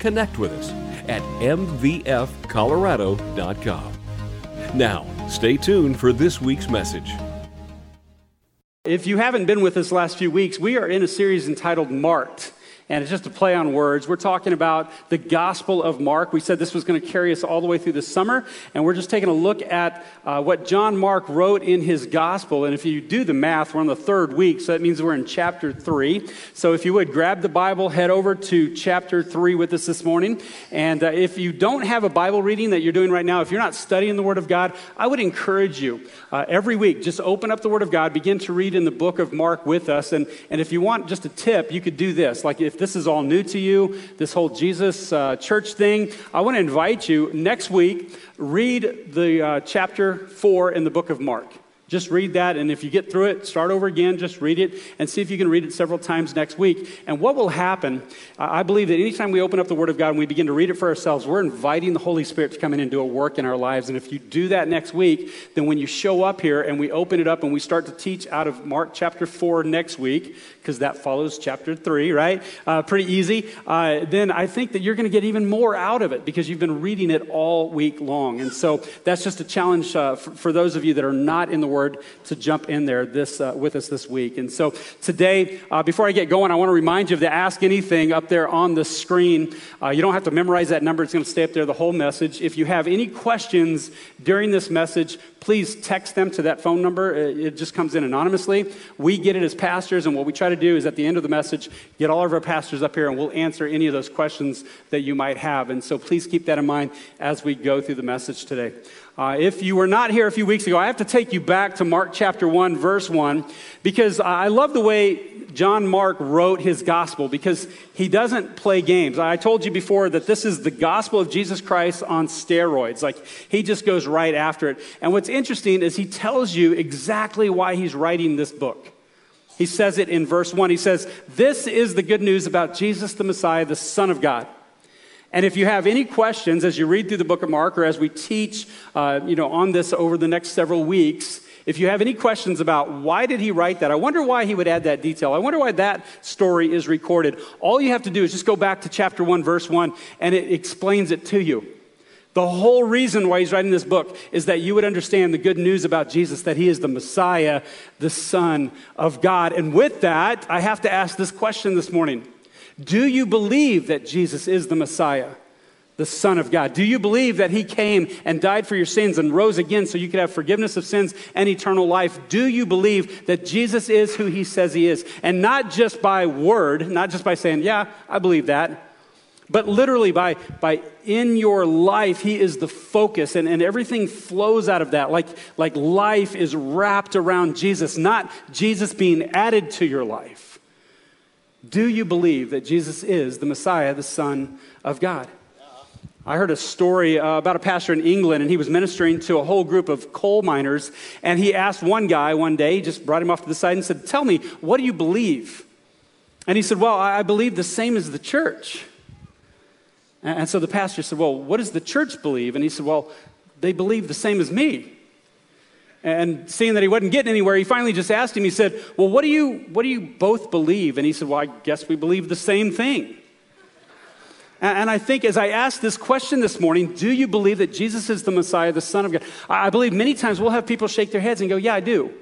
connect with us at mvfcolorado.com. Now, stay tuned for this week's message. If you haven't been with us last few weeks, we are in a series entitled Marked and it's just a play on words. We're talking about the Gospel of Mark. We said this was going to carry us all the way through the summer, and we're just taking a look at uh, what John Mark wrote in his Gospel. And if you do the math, we're on the third week, so that means we're in chapter three. So if you would grab the Bible, head over to chapter three with us this morning. And uh, if you don't have a Bible reading that you're doing right now, if you're not studying the Word of God, I would encourage you uh, every week just open up the Word of God, begin to read in the book of Mark with us. And, and if you want just a tip, you could do this. Like if this is all new to you, this whole Jesus uh, church thing, I want to invite you next week, read the uh, chapter 4 in the book of Mark. Just read that, and if you get through it, start over again, just read it, and see if you can read it several times next week. And what will happen, I believe that anytime we open up the Word of God and we begin to read it for ourselves, we're inviting the Holy Spirit to come in and do a work in our lives. And if you do that next week, then when you show up here and we open it up and we start to teach out of Mark chapter 4 next week, because that follows chapter 3, right? Uh, pretty easy. Uh, then I think that you're going to get even more out of it because you've been reading it all week long. And so that's just a challenge uh, for, for those of you that are not in the Word To jump in there this, uh, with us this week. And so today, uh, before I get going, I want to remind you of the Ask Anything up there on the screen. Uh, you don't have to memorize that number, it's going to stay up there the whole message. If you have any questions during this message, please text them to that phone number. It just comes in anonymously. We get it as pastors, and what we try to do is at the end of the message, get all of our pastors up here and we'll answer any of those questions that you might have. And so please keep that in mind as we go through the message today. Uh, if you were not here a few weeks ago, I have to take you back to Mark chapter 1, verse 1, because I love the way John Mark wrote his gospel because he doesn't play games. I told you before that this is the gospel of Jesus Christ on steroids. Like, he just goes right after it. And what's interesting is he tells you exactly why he's writing this book. He says it in verse 1. He says, This is the good news about Jesus the Messiah, the Son of God. And if you have any questions as you read through the book of Mark or as we teach uh, you know, on this over the next several weeks, if you have any questions about why did he write that, I wonder why he would add that detail. I wonder why that story is recorded. All you have to do is just go back to chapter 1, verse 1, and it explains it to you. The whole reason why he's writing this book is that you would understand the good news about Jesus, that he is the Messiah, the Son of God. And with that, I have to ask this question this morning do you believe that Jesus is the Messiah, the Son of God? Do you believe that He came and died for your sins and rose again so you could have forgiveness of sins and eternal life? Do you believe that Jesus is who He says He is? And not just by word, not just by saying, Yeah, I believe that. But literally, by, by in your life, He is the focus, and, and everything flows out of that. Like, like life is wrapped around Jesus, not Jesus being added to your life. Do you believe that Jesus is the Messiah, the Son of God? I heard a story uh, about a pastor in England, and he was ministering to a whole group of coal miners. And he asked one guy one day, he just brought him off to the side and said, Tell me, what do you believe? And he said, Well, I believe the same as the church. And so the pastor said, Well, what does the church believe? And he said, Well, they believe the same as me. And seeing that he wasn't getting anywhere, he finally just asked him, he said, Well, what do you, what do you both believe? And he said, Well, I guess we believe the same thing. And I think as I ask this question this morning, do you believe that Jesus is the Messiah, the Son of God? I believe many times we'll have people shake their heads and go, Yeah, I do.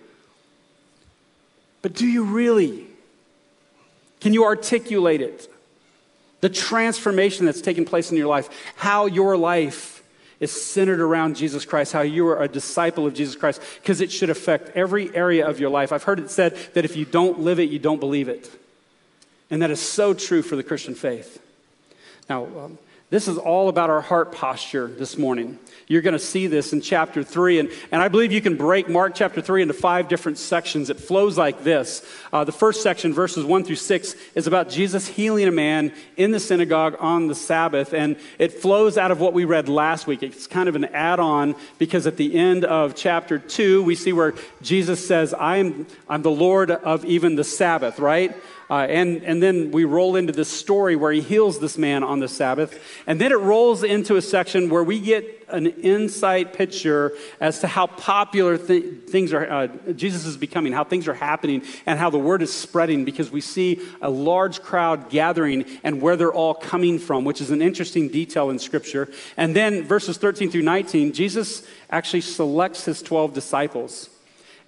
But do you really? Can you articulate it? The transformation that's taking place in your life, how your life is centered around Jesus Christ, how you are a disciple of Jesus Christ, because it should affect every area of your life. I've heard it said that if you don't live it, you don't believe it. And that is so true for the Christian faith. Now, um, This is all about our heart posture this morning. You're going to see this in chapter 3. And, and I believe you can break Mark chapter 3 into five different sections. It flows like this. Uh, the first section, verses 1 through 6, is about Jesus healing a man in the synagogue on the Sabbath. And it flows out of what we read last week. It's kind of an add on because at the end of chapter 2, we see where Jesus says, I'm, I'm the Lord of even the Sabbath, right? Uh, and, and then we roll into this story where he heals this man on the Sabbath. And then it rolls into a section where we get an insight picture as to how popular th- things are, uh, Jesus is becoming, how things are happening, and how the word is spreading because we see a large crowd gathering and where they're all coming from, which is an interesting detail in Scripture. And then verses 13 through 19, Jesus actually selects his 12 disciples.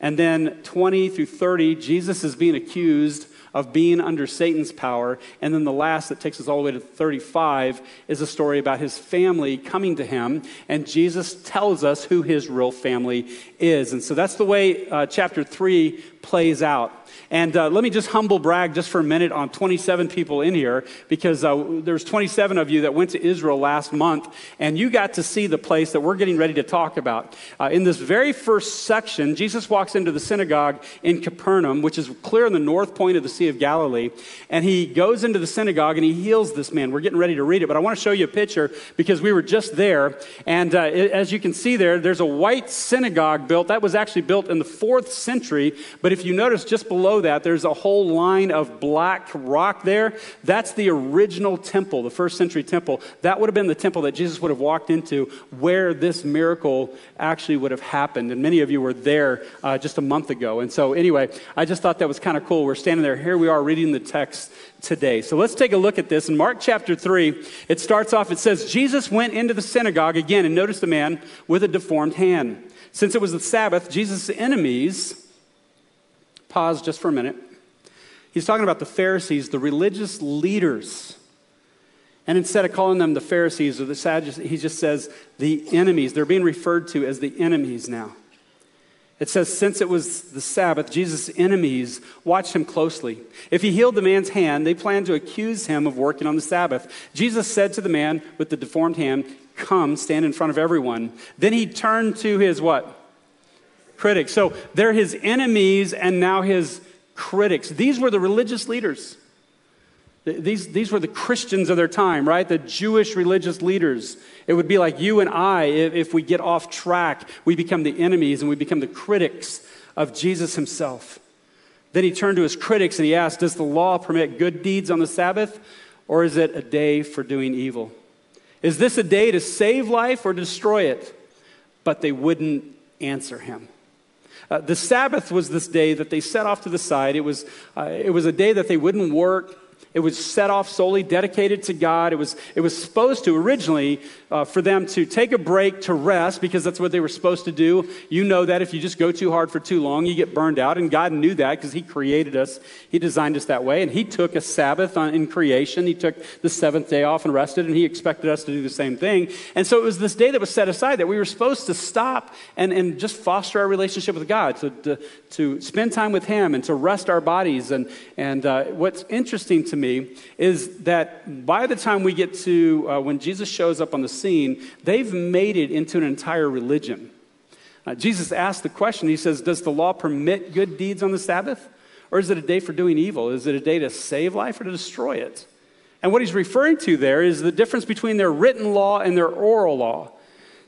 And then 20 through 30, Jesus is being accused of being under Satan's power. And then the last that takes us all the way to 35 is a story about his family coming to him. And Jesus tells us who his real family is. And so that's the way uh, chapter 3 plays out. And uh, let me just humble brag just for a minute on 27 people in here because uh, there's 27 of you that went to Israel last month and you got to see the place that we're getting ready to talk about. Uh, in this very first section, Jesus walks into the synagogue in Capernaum, which is clear in the north point of the Sea of Galilee, and he goes into the synagogue and he heals this man. We're getting ready to read it, but I want to show you a picture because we were just there. And uh, it, as you can see there, there's a white synagogue built. That was actually built in the fourth century, but if you notice just below that, there's a whole line of black rock there. That's the original temple, the first century temple. That would have been the temple that Jesus would have walked into where this miracle actually would have happened. And many of you were there uh, just a month ago. And so, anyway, I just thought that was kind of cool. We're standing there. Here we are reading the text today. So let's take a look at this. In Mark chapter 3, it starts off, it says, Jesus went into the synagogue again and noticed a man with a deformed hand. Since it was the Sabbath, Jesus' enemies pause just for a minute. He's talking about the Pharisees, the religious leaders. And instead of calling them the Pharisees or the Sadducees, he just says the enemies. They're being referred to as the enemies now. It says, since it was the Sabbath, Jesus' enemies watched him closely. If he healed the man's hand, they planned to accuse him of working on the Sabbath. Jesus said to the man with the deformed hand, Come, stand in front of everyone. Then he turned to his what? Critics. So they're his enemies and now his critics. These were the religious leaders. These, these were the Christians of their time, right? The Jewish religious leaders. It would be like you and I, if, if we get off track, we become the enemies and we become the critics of Jesus himself. Then he turned to his critics and he asked, Does the law permit good deeds on the Sabbath, or is it a day for doing evil? Is this a day to save life or destroy it? But they wouldn't answer him. Uh, the Sabbath was this day that they set off to the side. It was, uh, it was a day that they wouldn't work. It was set off solely dedicated to God. It was, it was supposed to originally uh, for them to take a break to rest because that's what they were supposed to do. You know that if you just go too hard for too long, you get burned out. And God knew that because He created us, He designed us that way. And He took a Sabbath on, in creation. He took the seventh day off and rested, and He expected us to do the same thing. And so it was this day that was set aside that we were supposed to stop and, and just foster our relationship with God, to, to, to spend time with Him and to rest our bodies. And, and uh, what's interesting to me is that by the time we get to uh, when Jesus shows up on the scene, they've made it into an entire religion. Uh, Jesus asked the question, he says, Does the law permit good deeds on the Sabbath? Or is it a day for doing evil? Is it a day to save life or to destroy it? And what he's referring to there is the difference between their written law and their oral law.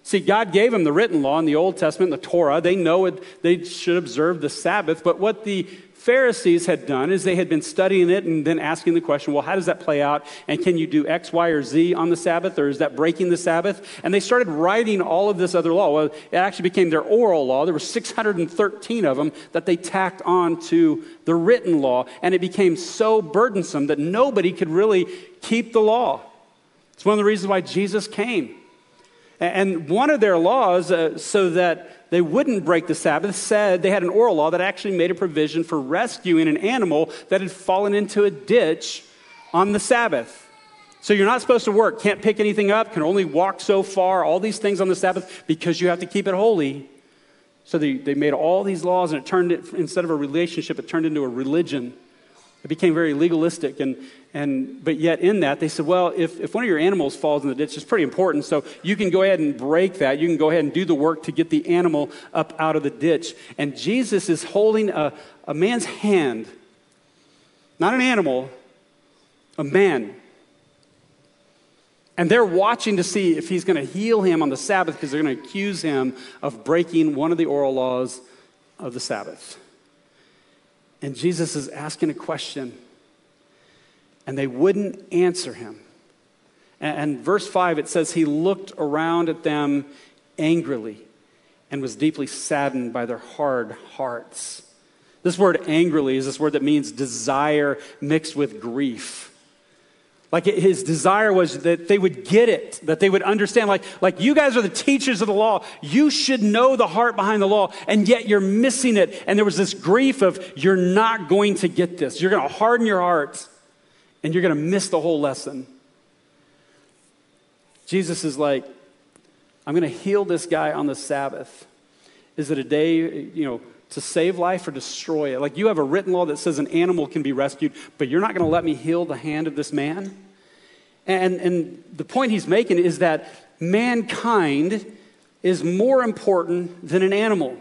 See, God gave them the written law in the Old Testament, the Torah. They know it, they should observe the Sabbath. But what the Pharisees had done is they had been studying it and then asking the question, well, how does that play out? And can you do X, Y, or Z on the Sabbath? Or is that breaking the Sabbath? And they started writing all of this other law. Well, it actually became their oral law. There were 613 of them that they tacked on to the written law. And it became so burdensome that nobody could really keep the law. It's one of the reasons why Jesus came. And one of their laws, uh, so that they wouldn't break the Sabbath, said they had an oral law that actually made a provision for rescuing an animal that had fallen into a ditch on the Sabbath. So you're not supposed to work, can't pick anything up, can only walk so far, all these things on the Sabbath because you have to keep it holy. So they, they made all these laws and it turned it, instead of a relationship, it turned into a religion. It became very legalistic. And, and, but yet, in that, they said, well, if, if one of your animals falls in the ditch, it's pretty important. So you can go ahead and break that. You can go ahead and do the work to get the animal up out of the ditch. And Jesus is holding a, a man's hand, not an animal, a man. And they're watching to see if he's going to heal him on the Sabbath because they're going to accuse him of breaking one of the oral laws of the Sabbath. And Jesus is asking a question, and they wouldn't answer him. And, and verse 5, it says, He looked around at them angrily and was deeply saddened by their hard hearts. This word angrily is this word that means desire mixed with grief. Like his desire was that they would get it, that they would understand. Like, like you guys are the teachers of the law. You should know the heart behind the law, and yet you're missing it. And there was this grief of, you're not going to get this. You're going to harden your heart, and you're going to miss the whole lesson. Jesus is like, I'm going to heal this guy on the Sabbath. Is it a day, you know, to save life or destroy it? Like you have a written law that says an animal can be rescued, but you're not going to let me heal the hand of this man? And, and the point he's making is that mankind is more important than an animal.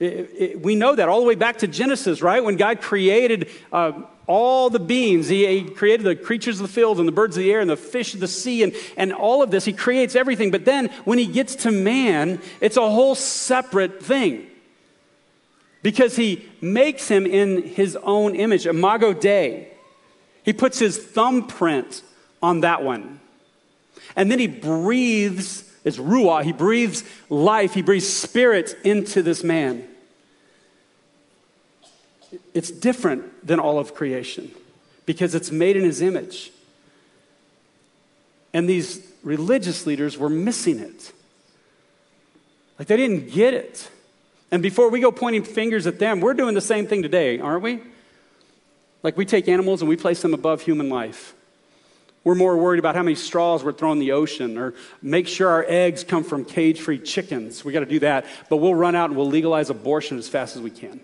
It, it, we know that all the way back to Genesis, right? When God created uh, all the beings, he, he, created the creatures of the field and the birds of the air and the fish of the sea and, and all of this. He creates everything. But then when he gets to man, it's a whole separate thing because he makes him in his own image, imago Dei. He puts his thumbprint on that one. And then he breathes, it's ruah, he breathes life, he breathes spirit into this man. It's different than all of creation because it's made in his image. And these religious leaders were missing it. Like they didn't get it. And before we go pointing fingers at them, we're doing the same thing today, aren't we? Like we take animals and we place them above human life. We're more worried about how many straws we're throwing in the ocean or make sure our eggs come from cage free chickens. We got to do that. But we'll run out and we'll legalize abortion as fast as we can.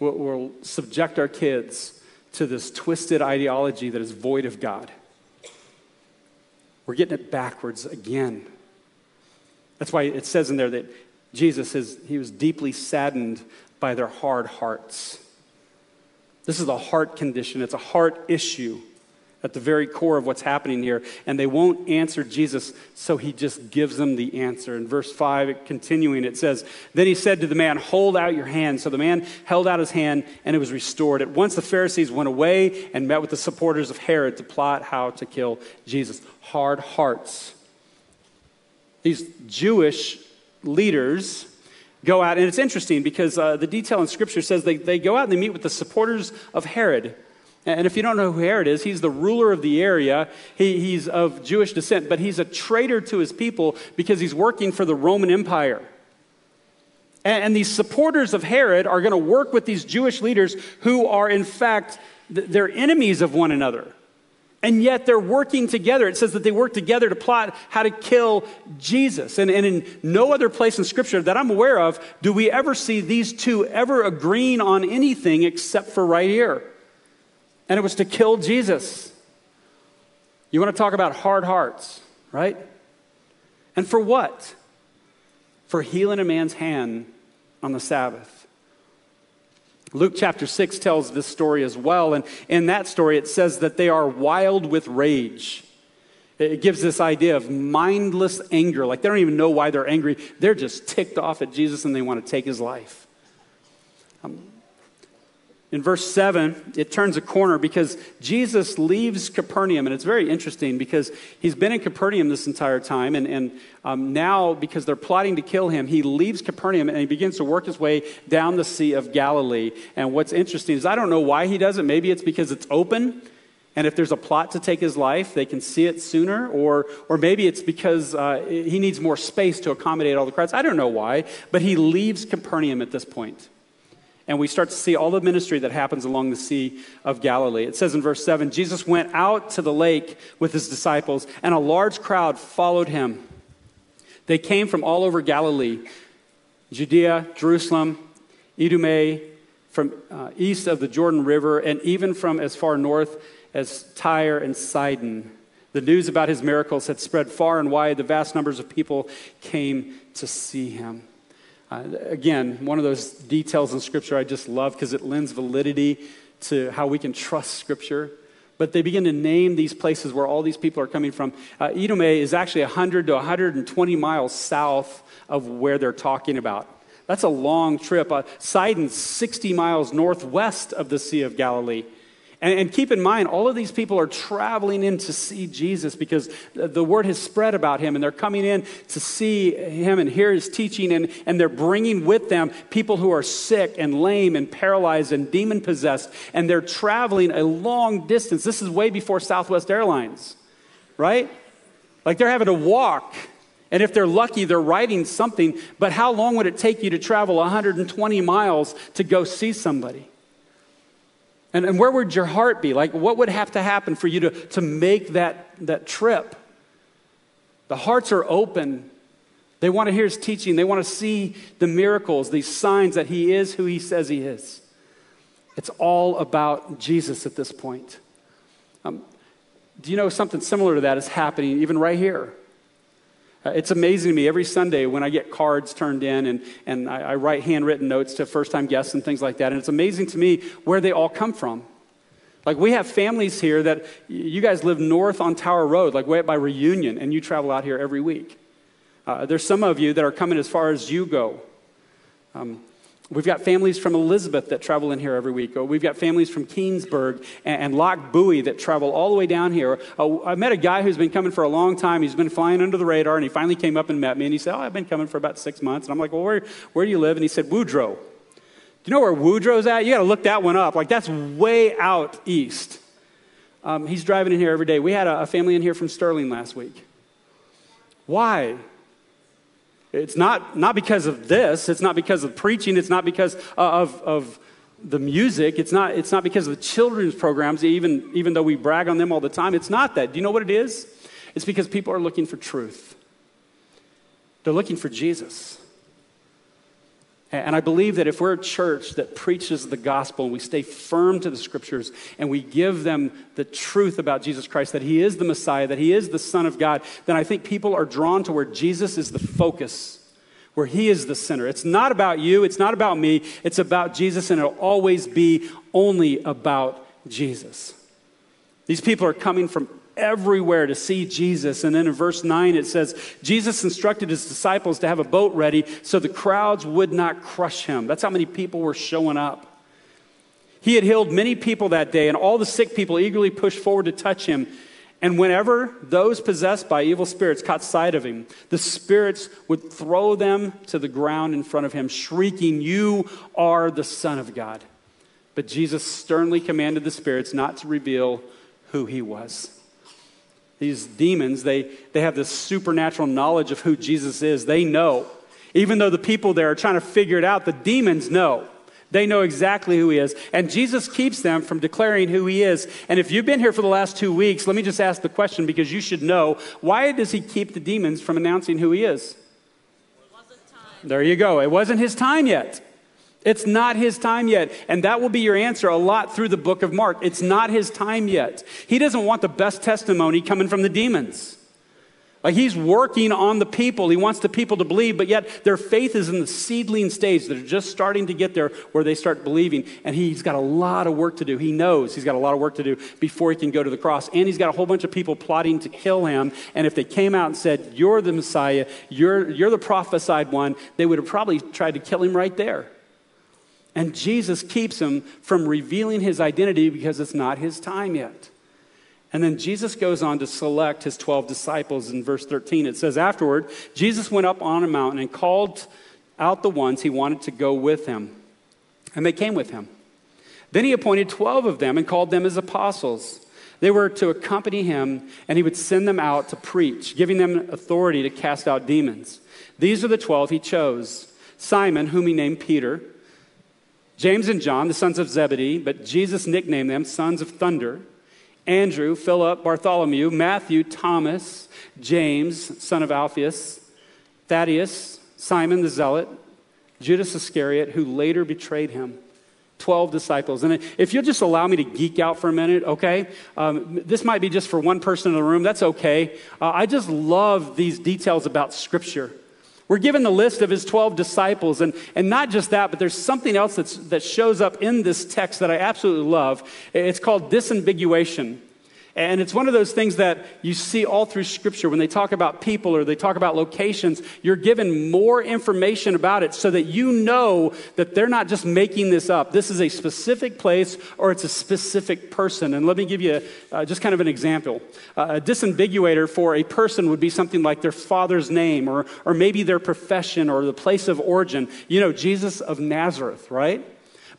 We'll, we'll subject our kids to this twisted ideology that is void of God. We're getting it backwards again. That's why it says in there that Jesus is, he was deeply saddened by their hard hearts. This is a heart condition, it's a heart issue at the very core of what's happening here. And they won't answer Jesus, so he just gives them the answer. In verse 5, continuing, it says, Then he said to the man, Hold out your hand. So the man held out his hand, and it was restored. At once the Pharisees went away and met with the supporters of Herod to plot how to kill Jesus. Hard hearts. These Jewish leaders go out, and it's interesting because uh, the detail in Scripture says they, they go out and they meet with the supporters of Herod. And if you don't know who Herod is, he's the ruler of the area. He, he's of Jewish descent, but he's a traitor to his people because he's working for the Roman Empire. And, and these supporters of Herod are going to work with these Jewish leaders who are, in fact, they're enemies of one another. And yet they're working together. It says that they work together to plot how to kill Jesus. And, and in no other place in Scripture that I'm aware of do we ever see these two ever agreeing on anything except for right here. And it was to kill Jesus. You want to talk about hard hearts, right? And for what? For healing a man's hand on the Sabbath. Luke chapter 6 tells this story as well. And in that story, it says that they are wild with rage. It gives this idea of mindless anger. Like they don't even know why they're angry. They're just ticked off at Jesus and they want to take his life. Um, in verse 7, it turns a corner because Jesus leaves Capernaum. And it's very interesting because he's been in Capernaum this entire time. And, and um, now, because they're plotting to kill him, he leaves Capernaum and he begins to work his way down the Sea of Galilee. And what's interesting is I don't know why he does it. Maybe it's because it's open. And if there's a plot to take his life, they can see it sooner. Or, or maybe it's because uh, he needs more space to accommodate all the crowds. I don't know why. But he leaves Capernaum at this point and we start to see all the ministry that happens along the Sea of Galilee. It says in verse 7 Jesus went out to the lake with his disciples, and a large crowd followed him. They came from all over Galilee Judea, Jerusalem, Idumea, from uh, east of the Jordan River, and even from as far north as Tyre and Sidon. The news about his miracles had spread far and wide. The vast numbers of people came to see him. Uh, again, one of those details in Scripture I just love because it lends validity to how we can trust Scripture. But they begin to name these places where all these people are coming from. Uh, is actually 100 to 120 miles south of where they're talking about. That's a long trip. Uh, Sidon's 60 miles northwest of the Sea of Galilee. And, and, keep in mind, all of these people are traveling in to see Jesus because the word has spread about him, and they're coming in to see him and hear his teaching, and, and they're bringing with them people who are sick and lame and paralyzed and demon possessed, and they're traveling a long distance. This is way before Southwest Airlines, right? Like they're having to walk. And if they're lucky, they're riding something. But how long would it take you to travel 120 miles to go see somebody? And, and where would your heart be? Like, what would have to happen for you to, to make that, that trip? The hearts are open. They want to hear his teaching. They want to see the miracles, these signs that he is who he says he is. It's all about Jesus at this point. Um, do you know something similar to that is happening even right here? Uh, it's amazing to me every Sunday when I get cards turned in and, and I, I write handwritten notes to first time guests and things like that. And it's amazing to me where they all come from. Like, we have families here that you guys live north on Tower Road, like way up by Reunion, and you travel out here every week. Uh, there's some of you that are coming as far as you go. Um, We've got families from Elizabeth that travel in here every week. we've got families from Keenesburg and, and Lochbuie that travel all the way down here. Uh, I met a guy who's been coming for a long time. He's been flying under the radar, and he finally came up and met me. And he said, Oh, I've been coming for about six months. And I'm like, Well, where, where do you live? And he said, Woodrow. Do you know where Woodrow's at? You got to look that one up. Like, that's way out east. Um, he's driving in here every day. We had a, a family in here from Sterling last week. Why? It's not, not because of this, it's not because of preaching, it's not because uh, of, of the music, it's not, it's not because of the children's programs, even, even though we brag on them all the time. It's not that. Do you know what it is? It's because people are looking for truth, they're looking for Jesus. And I believe that if we're a church that preaches the gospel and we stay firm to the scriptures and we give them the truth about Jesus Christ, that He is the Messiah, that He is the Son of God, then I think people are drawn to where Jesus is the focus, where He is the center. It's not about you, it's not about me, it's about Jesus, and it'll always be only about Jesus. These people are coming from everywhere to see Jesus. And then in verse 9 it says, Jesus instructed his disciples to have a boat ready so the crowds would not crush him. That's how many people were showing up. He had healed many people that day, and all the sick people eagerly pushed forward to touch him. And whenever those possessed by evil spirits caught sight of him, the spirits would throw them to the ground in front of him, shrieking, You are the Son of God. But Jesus sternly commanded the spirits not to reveal who he was. These demons, they, they have this supernatural knowledge of who Jesus is. They know. Even though the people there are trying to figure it out, the demons know. They know exactly who he is. And Jesus keeps them from declaring who he is. And if you've been here for the last two weeks, let me just ask the question because you should know why does he keep the demons from announcing who he is? There you go. It wasn't his time yet. It's not his time yet. And that will be your answer a lot through the book of Mark. It's not his time yet. He doesn't want the best testimony coming from the demons. Like he's working on the people. He wants the people to believe, but yet their faith is in the seedling stage. They're just starting to get there where they start believing. And he's got a lot of work to do. He knows he's got a lot of work to do before he can go to the cross. And he's got a whole bunch of people plotting to kill him. And if they came out and said, You're the Messiah, you're, you're the prophesied one, they would have probably tried to kill him right there. And Jesus keeps him from revealing his identity because it's not his time yet. And then Jesus goes on to select his 12 disciples in verse 13. It says, Afterward, Jesus went up on a mountain and called out the ones he wanted to go with him. And they came with him. Then he appointed 12 of them and called them his apostles. They were to accompany him, and he would send them out to preach, giving them authority to cast out demons. These are the 12 he chose Simon, whom he named Peter. James and John, the sons of Zebedee, but Jesus nicknamed them sons of thunder. Andrew, Philip, Bartholomew, Matthew, Thomas, James, son of Alphaeus, Thaddeus, Simon the Zealot, Judas Iscariot, who later betrayed him. 12 disciples. And if you'll just allow me to geek out for a minute, okay? Um, this might be just for one person in the room. That's okay. Uh, I just love these details about Scripture. We're given the list of his 12 disciples, and, and not just that, but there's something else that's, that shows up in this text that I absolutely love. It's called disambiguation. And it's one of those things that you see all through Scripture. When they talk about people or they talk about locations, you're given more information about it so that you know that they're not just making this up. This is a specific place or it's a specific person. And let me give you uh, just kind of an example. Uh, a disambiguator for a person would be something like their father's name or, or maybe their profession or the place of origin. You know, Jesus of Nazareth, right?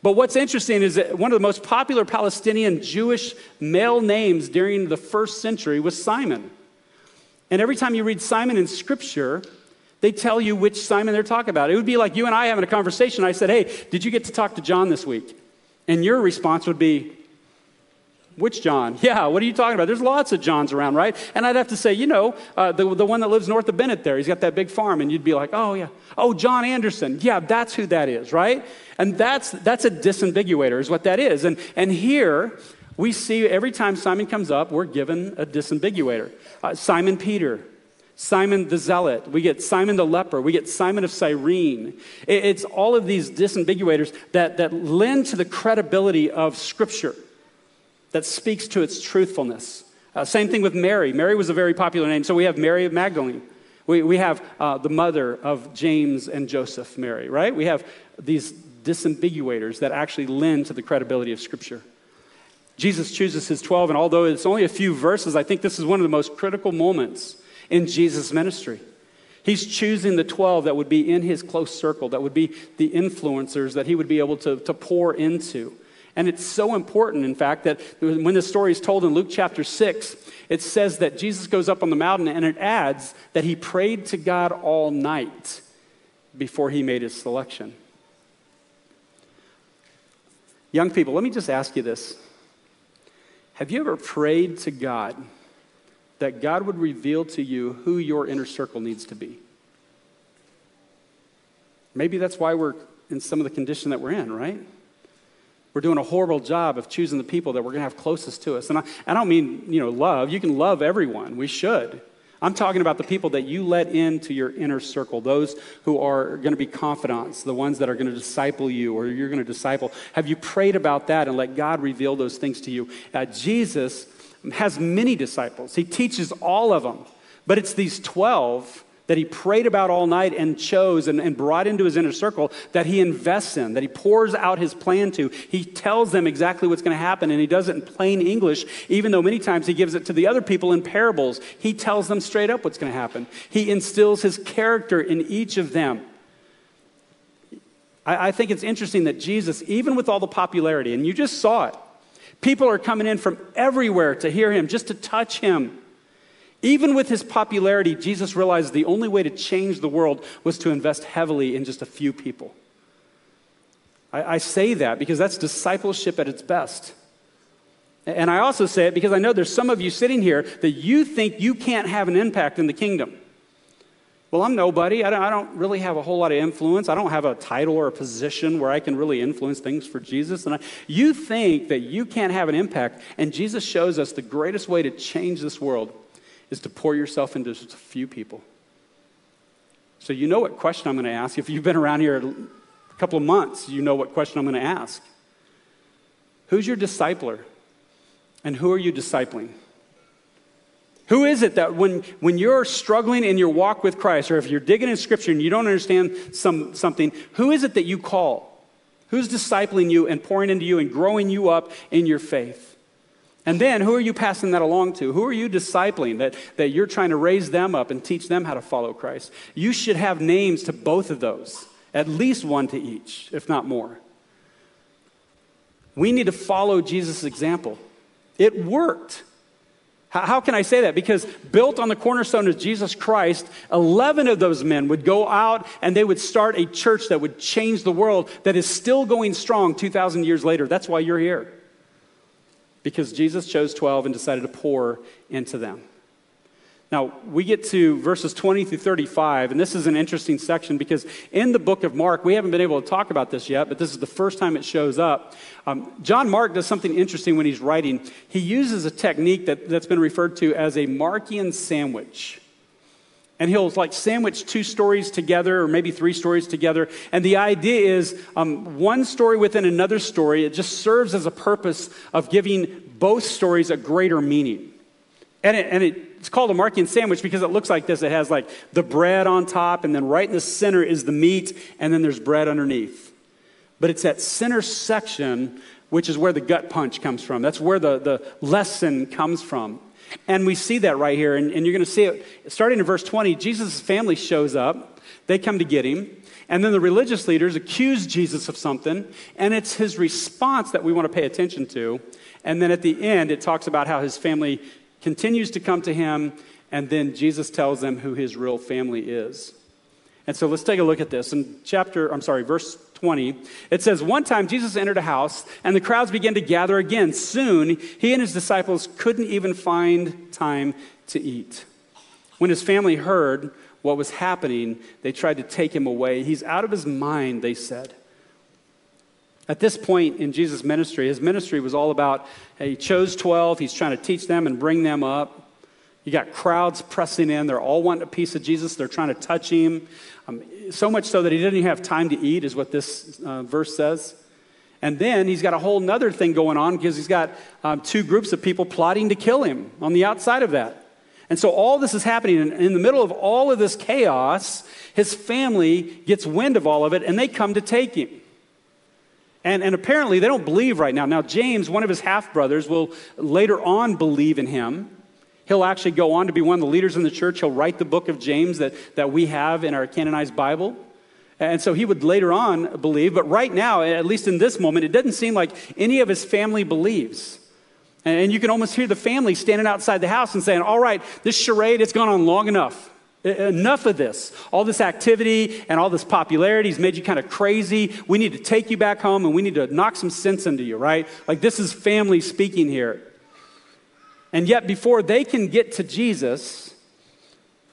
But what's interesting is that one of the most popular Palestinian Jewish male names during the first century was Simon. And every time you read Simon in Scripture, they tell you which Simon they're talking about. It would be like you and I having a conversation. I said, Hey, did you get to talk to John this week? And your response would be, which John? Yeah, what are you talking about? There's lots of Johns around, right? And I'd have to say, you know, uh, the, the one that lives north of Bennett there, he's got that big farm. And you'd be like, oh, yeah. Oh, John Anderson. Yeah, that's who that is, right? And that's, that's a disambiguator, is what that is. And, and here, we see every time Simon comes up, we're given a disambiguator. Uh, Simon Peter, Simon the Zealot, we get Simon the leper, we get Simon of Cyrene. It, it's all of these disambiguators that, that lend to the credibility of Scripture that speaks to its truthfulness. Uh, same thing with Mary. Mary was a very popular name. So we have Mary of Magdalene. We, we have uh, the mother of James and Joseph, Mary, right? We have these disambiguators that actually lend to the credibility of Scripture. Jesus chooses his 12, and although it's only a few verses, I think this is one of the most critical moments in Jesus' ministry. He's choosing the 12 that would be in his close circle, that would be the influencers that he would be able to, to pour into. And it's so important, in fact, that when the story is told in Luke chapter 6, it says that Jesus goes up on the mountain and it adds that he prayed to God all night before he made his selection. Young people, let me just ask you this. Have you ever prayed to God that God would reveal to you who your inner circle needs to be? Maybe that's why we're in some of the condition that we're in, right? We're doing a horrible job of choosing the people that we're going to have closest to us. And I, I don't mean, you know, love. You can love everyone. We should. I'm talking about the people that you let into your inner circle, those who are going to be confidants, the ones that are going to disciple you or you're going to disciple. Have you prayed about that and let God reveal those things to you? Uh, Jesus has many disciples, He teaches all of them, but it's these 12 that he prayed about all night and chose and, and, brought into his inner circle that he invests in, that he pours out his plan to. He tells them exactly what's going to happen, and he does it in plain English, even though many times he gives it to the other people in parables. He tells them straight up what's going to happen. He instills his character in each of them. I, I think it's interesting that Jesus, even with all the popularity, and you just saw it, people are coming in from everywhere to hear him, just to touch him. Even with his popularity, Jesus realized the only way to change the world was to invest heavily in just a few people. I, I, say that because that's discipleship at its best. And I also say it because I know there's some of you sitting here that you think you can't have an impact in the kingdom. Well, I'm nobody. I don't, I don't really have a whole lot of influence. I don't have a title or a position where I can really influence things for Jesus. And I, you think that you can't have an impact, and Jesus shows us the greatest way to change this world is to pour yourself into just a few people. So, you know what question I'm going to ask. If you've been around here a couple of months, you know what question I'm going to ask. Who's your discipler? And who are you discipling? Who is it that when, when you're struggling in your walk with Christ, or if you're digging in Scripture and you don't understand some, something, who is it that you call? Who's discipling you and pouring into you and growing you up in your faith? And then who are you passing that along to? Who are you discipling that, that you're trying to raise them up and teach them how to follow Christ? You should have names to both of those, at least one to each, if not more. We need to follow Jesus' example. It worked. How, can I say that? Because built on the cornerstone of Jesus Christ, 11 of those men would go out and they would start a church that would change the world that is still going strong 2,000 years later. That's why you're here because Jesus chose 12 and decided to pour into them. Now, we get to verses 20 through 35, and this is an interesting section because in the book of Mark, we haven't been able to talk about this yet, but this is the first time it shows up. Um, John Mark does something interesting when he's writing. He uses a technique that, that's been referred to as a Markian sandwich. And he'll like sandwich two stories together, or maybe three stories together. And the idea is um, one story within another story. It just serves as a purpose of giving both stories a greater meaning. And, it, and it, it's called a Markian sandwich because it looks like this. It has like the bread on top, and then right in the center is the meat, and then there's bread underneath. But it's that center section which is where the gut punch comes from. That's where the, the lesson comes from. And we see that right here. And, and you're going to see it starting in verse 20. Jesus' family shows up, they come to get him. And then the religious leaders accuse Jesus of something. And it's his response that we want to pay attention to. And then at the end, it talks about how his family continues to come to him, and then Jesus tells them who his real family is. And so let's take a look at this. In chapter, I'm sorry, verse 20, it says, One time Jesus entered a house, and the crowds began to gather again. Soon, he and his disciples couldn't even find time to eat. When his family heard what was happening, they tried to take him away. He's out of his mind, they said. At this point in Jesus' ministry, his ministry was all about he chose 12, he's trying to teach them and bring them up. You got crowds pressing in. They're all wanting a piece of Jesus. They're trying to touch him. Um, so much so that he didn't even have time to eat, is what this uh, verse says. And then he's got a whole other thing going on because he's got um, two groups of people plotting to kill him on the outside of that. And so all this is happening. And in the middle of all of this chaos, his family gets wind of all of it and they come to take him. And, and apparently, they don't believe right now. Now, James, one of his half brothers, will later on believe in him. He'll actually go on to be one of the leaders in the church. He'll write the book of James that, that we have in our canonized Bible. And so he would later on believe, but right now, at least in this moment, it doesn't seem like any of his family believes. And you can almost hear the family standing outside the house and saying, All right, this charade, it's gone on long enough. Enough of this. All this activity and all this popularity has made you kind of crazy. We need to take you back home and we need to knock some sense into you, right? Like this is family speaking here. And yet, before they can get to Jesus,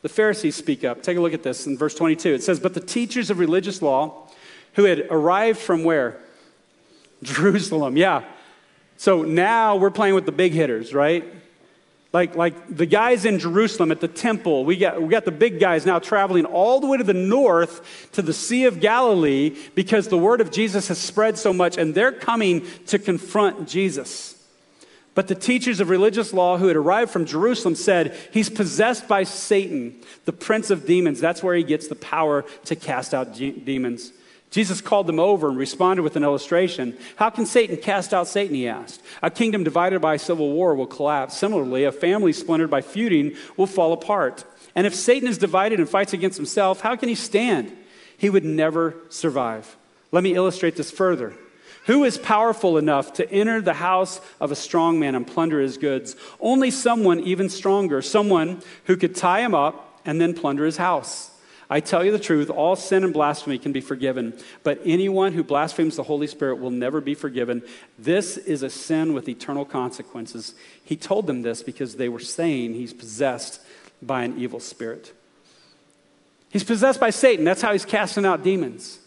the Pharisees speak up. Take a look at this in verse 22. It says, But the teachers of religious law who had arrived from where? Jerusalem, yeah. So now we're playing with the big hitters, right? Like, like the guys in Jerusalem at the temple, we got, we got the big guys now traveling all the way to the north to the Sea of Galilee because the word of Jesus has spread so much and they're coming to confront Jesus. But the teachers of religious law who had arrived from Jerusalem said, He's possessed by Satan, the prince of demons. That's where he gets the power to cast out demons. Jesus called them over and responded with an illustration. How can Satan cast out Satan? He asked. A kingdom divided by civil war will collapse. Similarly, a family splintered by feuding will fall apart. And if Satan is divided and fights against himself, how can he stand? He would never survive. Let me illustrate this further. Who is powerful enough to enter the house of a strong man and plunder his goods? Only someone even stronger, someone who could tie him up and then plunder his house. I tell you the truth, all sin and blasphemy can be forgiven, but anyone who blasphemes the Holy Spirit will never be forgiven. This is a sin with eternal consequences. He told them this because they were saying he's possessed by an evil spirit. He's possessed by Satan. That's how he's casting out demons.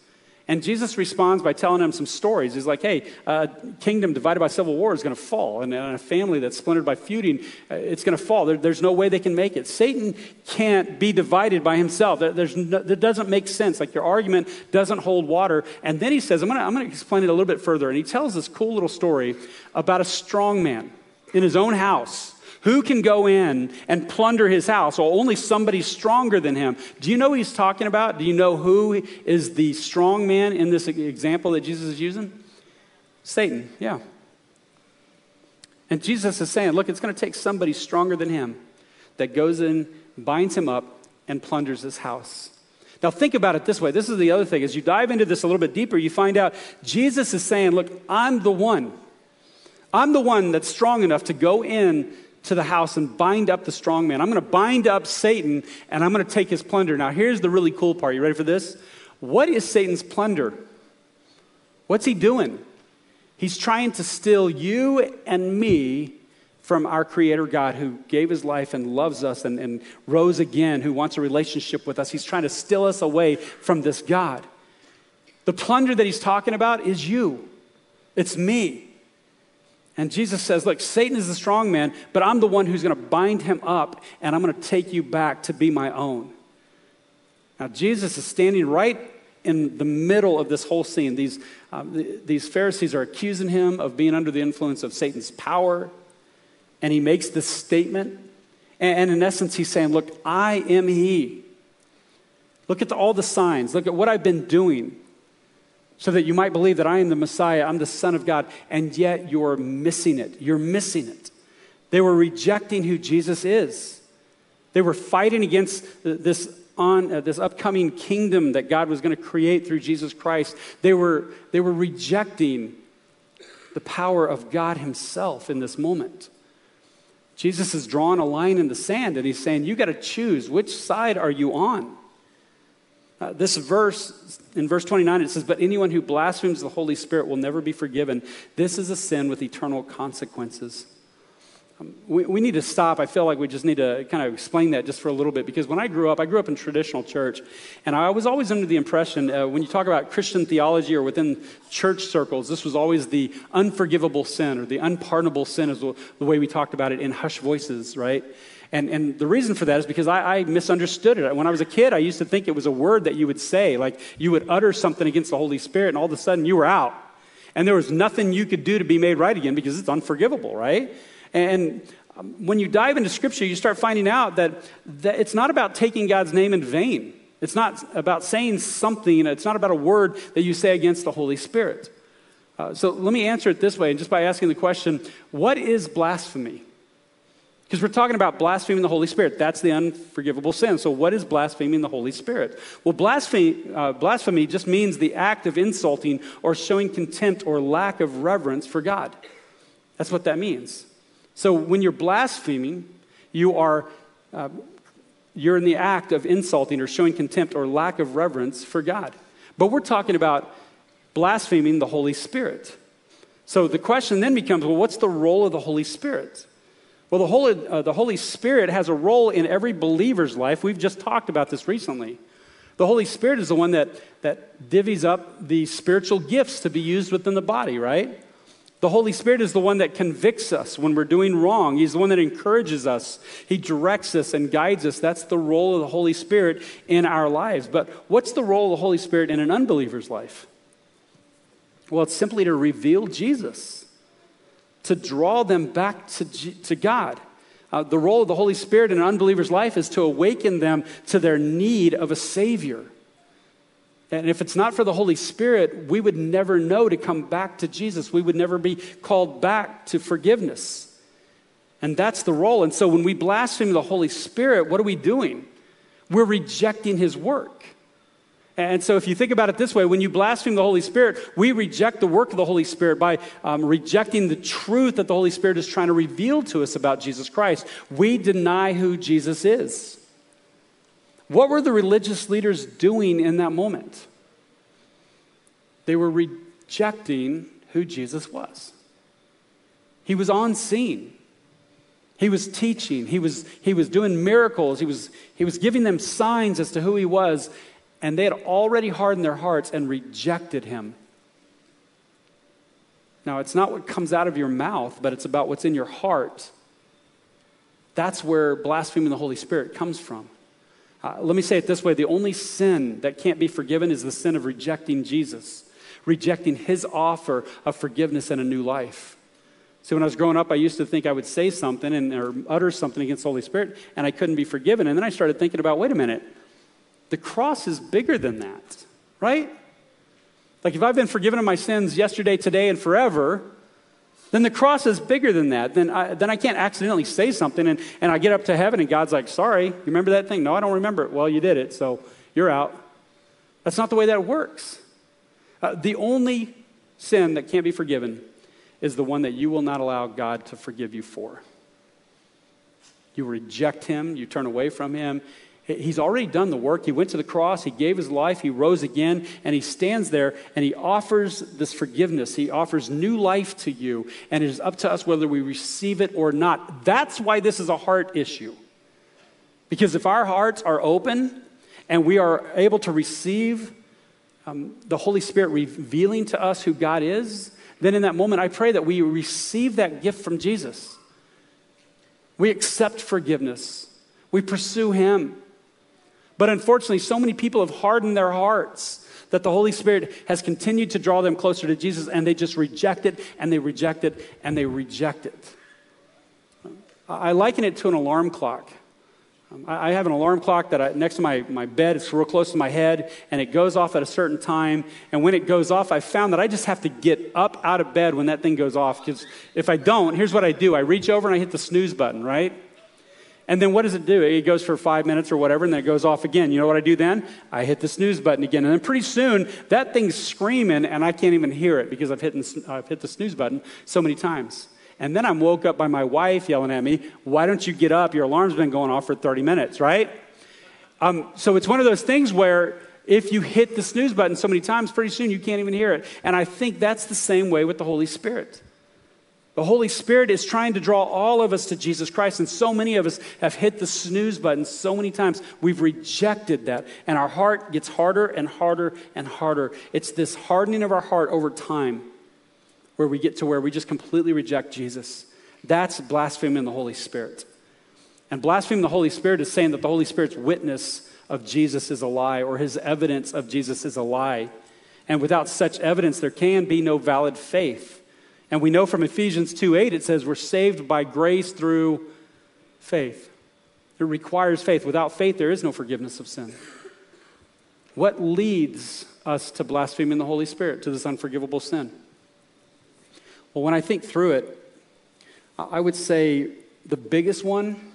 And Jesus responds by telling them some stories. He's like, hey, a kingdom divided by civil war is going to fall, and a family that's splintered by feuding, uh, it's going to fall. There, there's no way they can make it. Satan can't be divided by himself. There, no, that doesn't make sense. Like your argument doesn't hold water. And then he says, I'm going to explain it a little bit further. And he tells this cool little story about a strong man in his own house who can go in and plunder his house? Well, only somebody stronger than him. Do you know what he's talking about? Do you know who is the strong man in this example that Jesus is using? Satan, yeah. And Jesus is saying, look, it's going to take somebody stronger than him that goes in, binds him up, and plunders his house. Now, think about it this way. This is the other thing. As you dive into this a little bit deeper, you find out Jesus is saying, Look, I'm the one. I'm the one that's strong enough to go in to the house and bind up the strong man. I'm going to bind up Satan and I'm going to take his plunder. Now, here's the really cool part. You ready for this? What is Satan's plunder? What's he doing? He's trying to steal you and me from our Creator God who gave his life and loves us and, and rose again, who wants a relationship with us. He's trying to steal us away from this God. The plunder that he's talking about is you, it's me. And Jesus says, Look, Satan is the strong man, but I'm the one who's going to bind him up and I'm going to take you back to be my own. Now, Jesus is standing right in the middle of this whole scene. These, um, these Pharisees are accusing him of being under the influence of Satan's power. And he makes this statement. And, and in essence, he's saying, Look, I am he. Look at the, all the signs. Look at what I've been doing so that you might believe that I am the Messiah, I'm the Son of God, and yet you're missing it. You're missing it. They were rejecting who Jesus is. They were fighting against this on uh, this upcoming kingdom that God was going to create through Jesus Christ. They were, they were rejecting the power of God Himself in this moment. Jesus is drawing a line in the sand and He's saying, You got to choose. Which side are you on? Uh, this verse, in verse 29, it says, But anyone who blasphemes the Holy Spirit will never be forgiven. This is a sin with eternal consequences. Um, we, we need to stop. I feel like we just need to kind of explain that just for a little bit because when I grew up, I grew up in traditional church, and I was always under the impression uh, when you talk about Christian theology or within church circles, this was always the unforgivable sin or the unpardonable sin, is the way we talked about it in hushed voices, right? And, and the reason for that is because I, I, misunderstood it. When I was a kid, I used to think it was a word that you would say, like you would utter something against the Holy Spirit, and all of a sudden you were out. And there was nothing you could do to be made right again because it's unforgivable, right? And um, when you dive into Scripture, you start finding out that, that it's not about taking God's name in vain. It's not about saying something, it's not about a word that you say against the Holy Spirit. Uh, so let me answer it this way, and just by asking the question what is blasphemy? Because we're talking about blaspheming the Holy Spirit. That's the unforgivable sin. So, what is blaspheming the Holy Spirit? Well, blasphemy, uh, blasphemy just means the act of insulting or showing contempt or lack of reverence for God. That's what that means. So when you're blaspheming, you are uh, you're in the act of insulting or showing contempt or lack of reverence for God. But we're talking about blaspheming the Holy Spirit. So the question then becomes well, what's the role of the Holy Spirit? Well, the Holy, uh, the Holy Spirit has a role in every believer's life. We've just talked about this recently. The Holy Spirit is the one that, that divvies up the spiritual gifts to be used within the body, right? The Holy Spirit is the one that convicts us when we're doing wrong. He's the one that encourages us. He directs us and guides us. That's the role of the Holy Spirit in our lives. But what's the role of the Holy Spirit in an unbeliever's life? Well, it's simply to reveal Jesus, to draw them back to, to God. Uh, the role of the Holy Spirit in an unbeliever's life is to awaken them to their need of a Savior. And if it's not for the Holy Spirit, we would never know to come back to Jesus. We would never be called back to forgiveness. And that's the role. And so when we blaspheme the Holy Spirit, what are we doing? We're rejecting his work. And so, if you think about it this way, when you blaspheme the Holy Spirit, we reject the work of the Holy Spirit by um, rejecting the truth that the Holy Spirit is trying to reveal to us about Jesus Christ. We deny who Jesus is. What were the religious leaders doing in that moment? They were rejecting who Jesus was. He was on scene. He was teaching. He was, he was doing miracles. He was, he was giving them signs as to who he was. And they had already hardened their hearts and rejected him. Now, it's not what comes out of your mouth, but it's about what's in your heart. That's where blaspheming the Holy Spirit comes from. Uh, let me say it this way the only sin that can't be forgiven is the sin of rejecting Jesus, rejecting his offer of forgiveness and a new life. See, when I was growing up, I used to think I would say something and, or utter something against the Holy Spirit, and I couldn't be forgiven. And then I started thinking about wait a minute, the cross is bigger than that, right? Like if I've been forgiven of my sins yesterday, today, and forever, then the cross is bigger than that. Then I, then I can't accidentally say something and, and I get up to heaven and God's like, sorry, you remember that thing? No, I don't remember it. Well, you did it, so you're out. That's not the way that works. Uh, the only sin that can't be forgiven is the one that you will not allow God to forgive you for. You reject Him, you turn away from Him, He's already done the work. He went to the cross, he gave his life, he rose again, and he stands there and he offers this forgiveness. He offers new life to you, and it is up to us whether we receive it or not. That's why this is a heart issue. Because if our hearts are open and we are able to receive um, the Holy Spirit revealing to us who God is, then in that moment, I pray that we receive that gift from Jesus. We accept forgiveness, we pursue Him. But unfortunately, so many people have hardened their hearts that the Holy Spirit has continued to draw them closer to Jesus, and they just reject it, and they reject it, and they reject it. I liken it to an alarm clock. Um, I have an alarm clock that I, next to my, my bed, it's real close to my head, and it goes off at a certain time. And when it goes off, I found that I just have to get up out of bed when that thing goes off. Because if I don't, here's what I do I reach over and I hit the snooze button, right? And then what does it do? It goes for five minutes or whatever, and then it goes off again. You know what I do then? I hit the snooze button again. And then pretty soon, that thing's screaming, and I can't even hear it because I've hit, I've hit the snooze button so many times. And then I'm woke up by my wife yelling at me, Why don't you get up? Your alarm's been going off for 30 minutes, right? Um, so it's one of those things where if you hit the snooze button so many times, pretty soon you can't even hear it. And I think that's the same way with the Holy Spirit. The Holy Spirit is trying to draw all of us to Jesus Christ, and so many of us have hit the snooze button so many times. We've rejected that, and our heart gets harder and harder and harder. It's this hardening of our heart over time where we get to where we just completely reject Jesus. That's blaspheming the Holy Spirit. And blaspheming the Holy Spirit is saying that the Holy Spirit's witness of Jesus is a lie or his evidence of Jesus is a lie. And without such evidence, there can be no valid faith. And we know from Ephesians 2 8, it says we're saved by grace through faith. It requires faith. Without faith, there is no forgiveness of sin. What leads us to blaspheming the Holy Spirit, to this unforgivable sin? Well, when I think through it, I would say the biggest one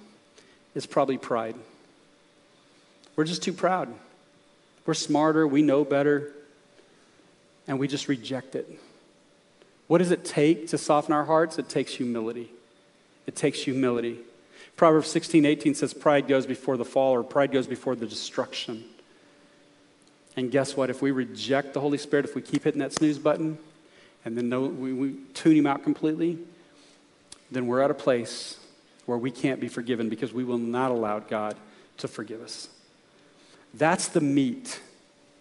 is probably pride. We're just too proud. We're smarter, we know better, and we just reject it. What does it take to soften our hearts? It takes humility. It takes humility. Proverbs 16, 18 says, Pride goes before the fall, or pride goes before the destruction. And guess what? If we reject the Holy Spirit, if we keep hitting that snooze button, and then no, we, we tune him out completely, then we're at a place where we can't be forgiven because we will not allow God to forgive us. That's the meat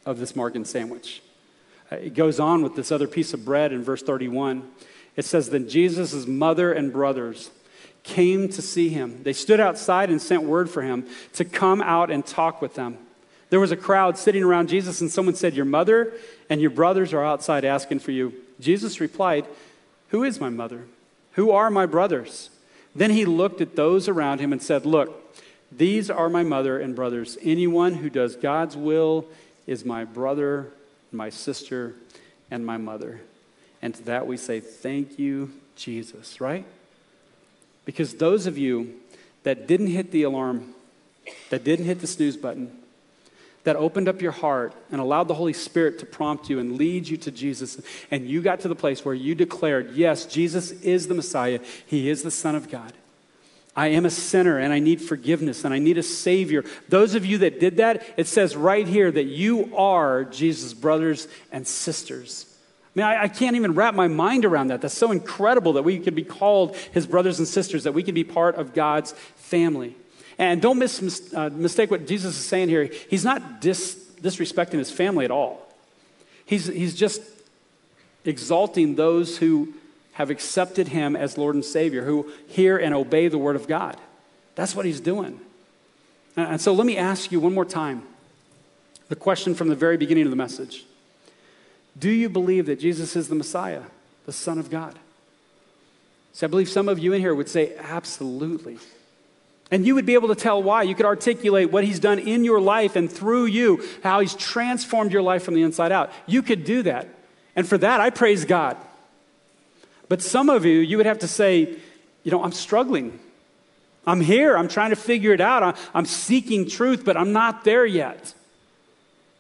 of this Markan sandwich. Uh, it goes on with this other piece of bread in verse 31. It says, Then Jesus' mother and brothers came to see him. They stood outside and sent word for him to come out and talk with them. There was a crowd sitting around Jesus, and someone said, Your mother and your brothers are outside asking for you. Jesus replied, Who is my mother? Who are my brothers? Then he looked at those around him and said, Look, these are my mother and brothers. Anyone who does God's will is my brother, my sister, and my mother. And to that we say, Thank you, Jesus, right? Because those of you that didn't hit the alarm, that didn't hit the snooze button, that opened up your heart and allowed the Holy Spirit to prompt you and lead you to Jesus. And you got to the place where you declared, Yes, Jesus is the Messiah, He is the Son of God. I am a sinner and I need forgiveness and I need a Savior. Those of you that did that, it says right here that you are Jesus' brothers and sisters. I mean, I, I, can't even wrap my mind around that. That's so incredible that we could be called His brothers and sisters, that we could be part of God's family. And don't mis- uh, mistake what Jesus is saying here. He's not dis- disrespecting his family at all. He's, he's just exalting those who have accepted him as Lord and Savior, who hear and obey the word of God. That's what he's doing. And so let me ask you one more time the question from the very beginning of the message Do you believe that Jesus is the Messiah, the Son of God? So I believe some of you in here would say, Absolutely. And you would be able to tell why. You could articulate what he's done in your life and through you, how he's transformed your life from the inside out. You could do that. And for that, I praise God. But some of you, you would have to say, you know, I'm struggling. I'm here. I'm trying to figure it out. I'm seeking truth, but I'm not there yet.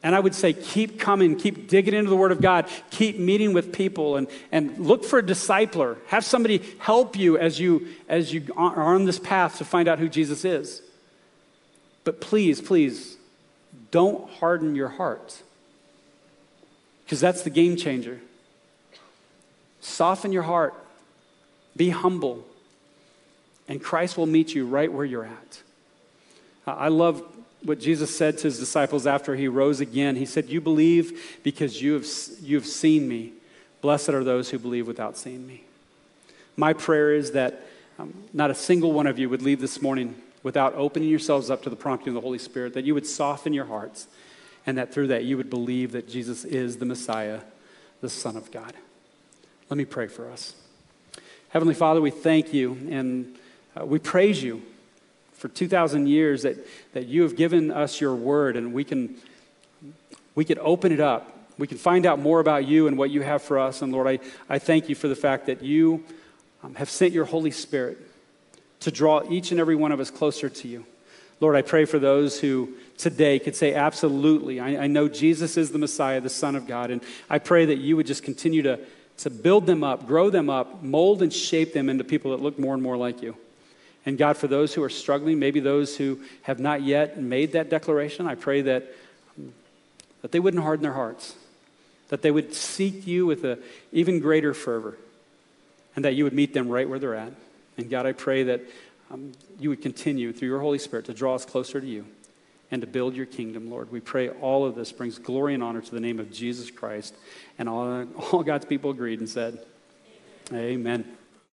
And I would say, keep coming, keep digging into the Word of God, keep meeting with people, and, and look for a discipler. Have somebody help you as you as you are on this path to find out who Jesus is. But please, please, don't harden your heart. Because that's the game changer. Soften your heart, be humble, and Christ will meet you right where you're at. I love what Jesus said to his disciples after he rose again. He said, You believe because you have, you have seen me. Blessed are those who believe without seeing me. My prayer is that um, not a single one of you would leave this morning without opening yourselves up to the prompting of the Holy Spirit, that you would soften your hearts, and that through that you would believe that Jesus is the Messiah, the Son of God. Let me pray for us. Heavenly Father, we thank you and uh, we praise you for 2,000 years that, that you have given us your word, and we can, we can open it up. We can find out more about you and what you have for us. And Lord, I, I thank you for the fact that you um, have sent your Holy Spirit to draw each and every one of us closer to you. Lord, I pray for those who today could say, Absolutely, I, I know Jesus is the Messiah, the Son of God. And I pray that you would just continue to, to build them up, grow them up, mold and shape them into people that look more and more like you. And God, for those who are struggling, maybe those who have not yet made that declaration, I pray that, that they wouldn't harden their hearts, that they would seek you with an even greater fervor, and that you would meet them right where they're at. And God, I pray that um, you would continue through your Holy Spirit to draw us closer to you and to build your kingdom, Lord. We pray all of this brings glory and honor to the name of Jesus Christ. And all, all God's people agreed and said, Amen. Amen.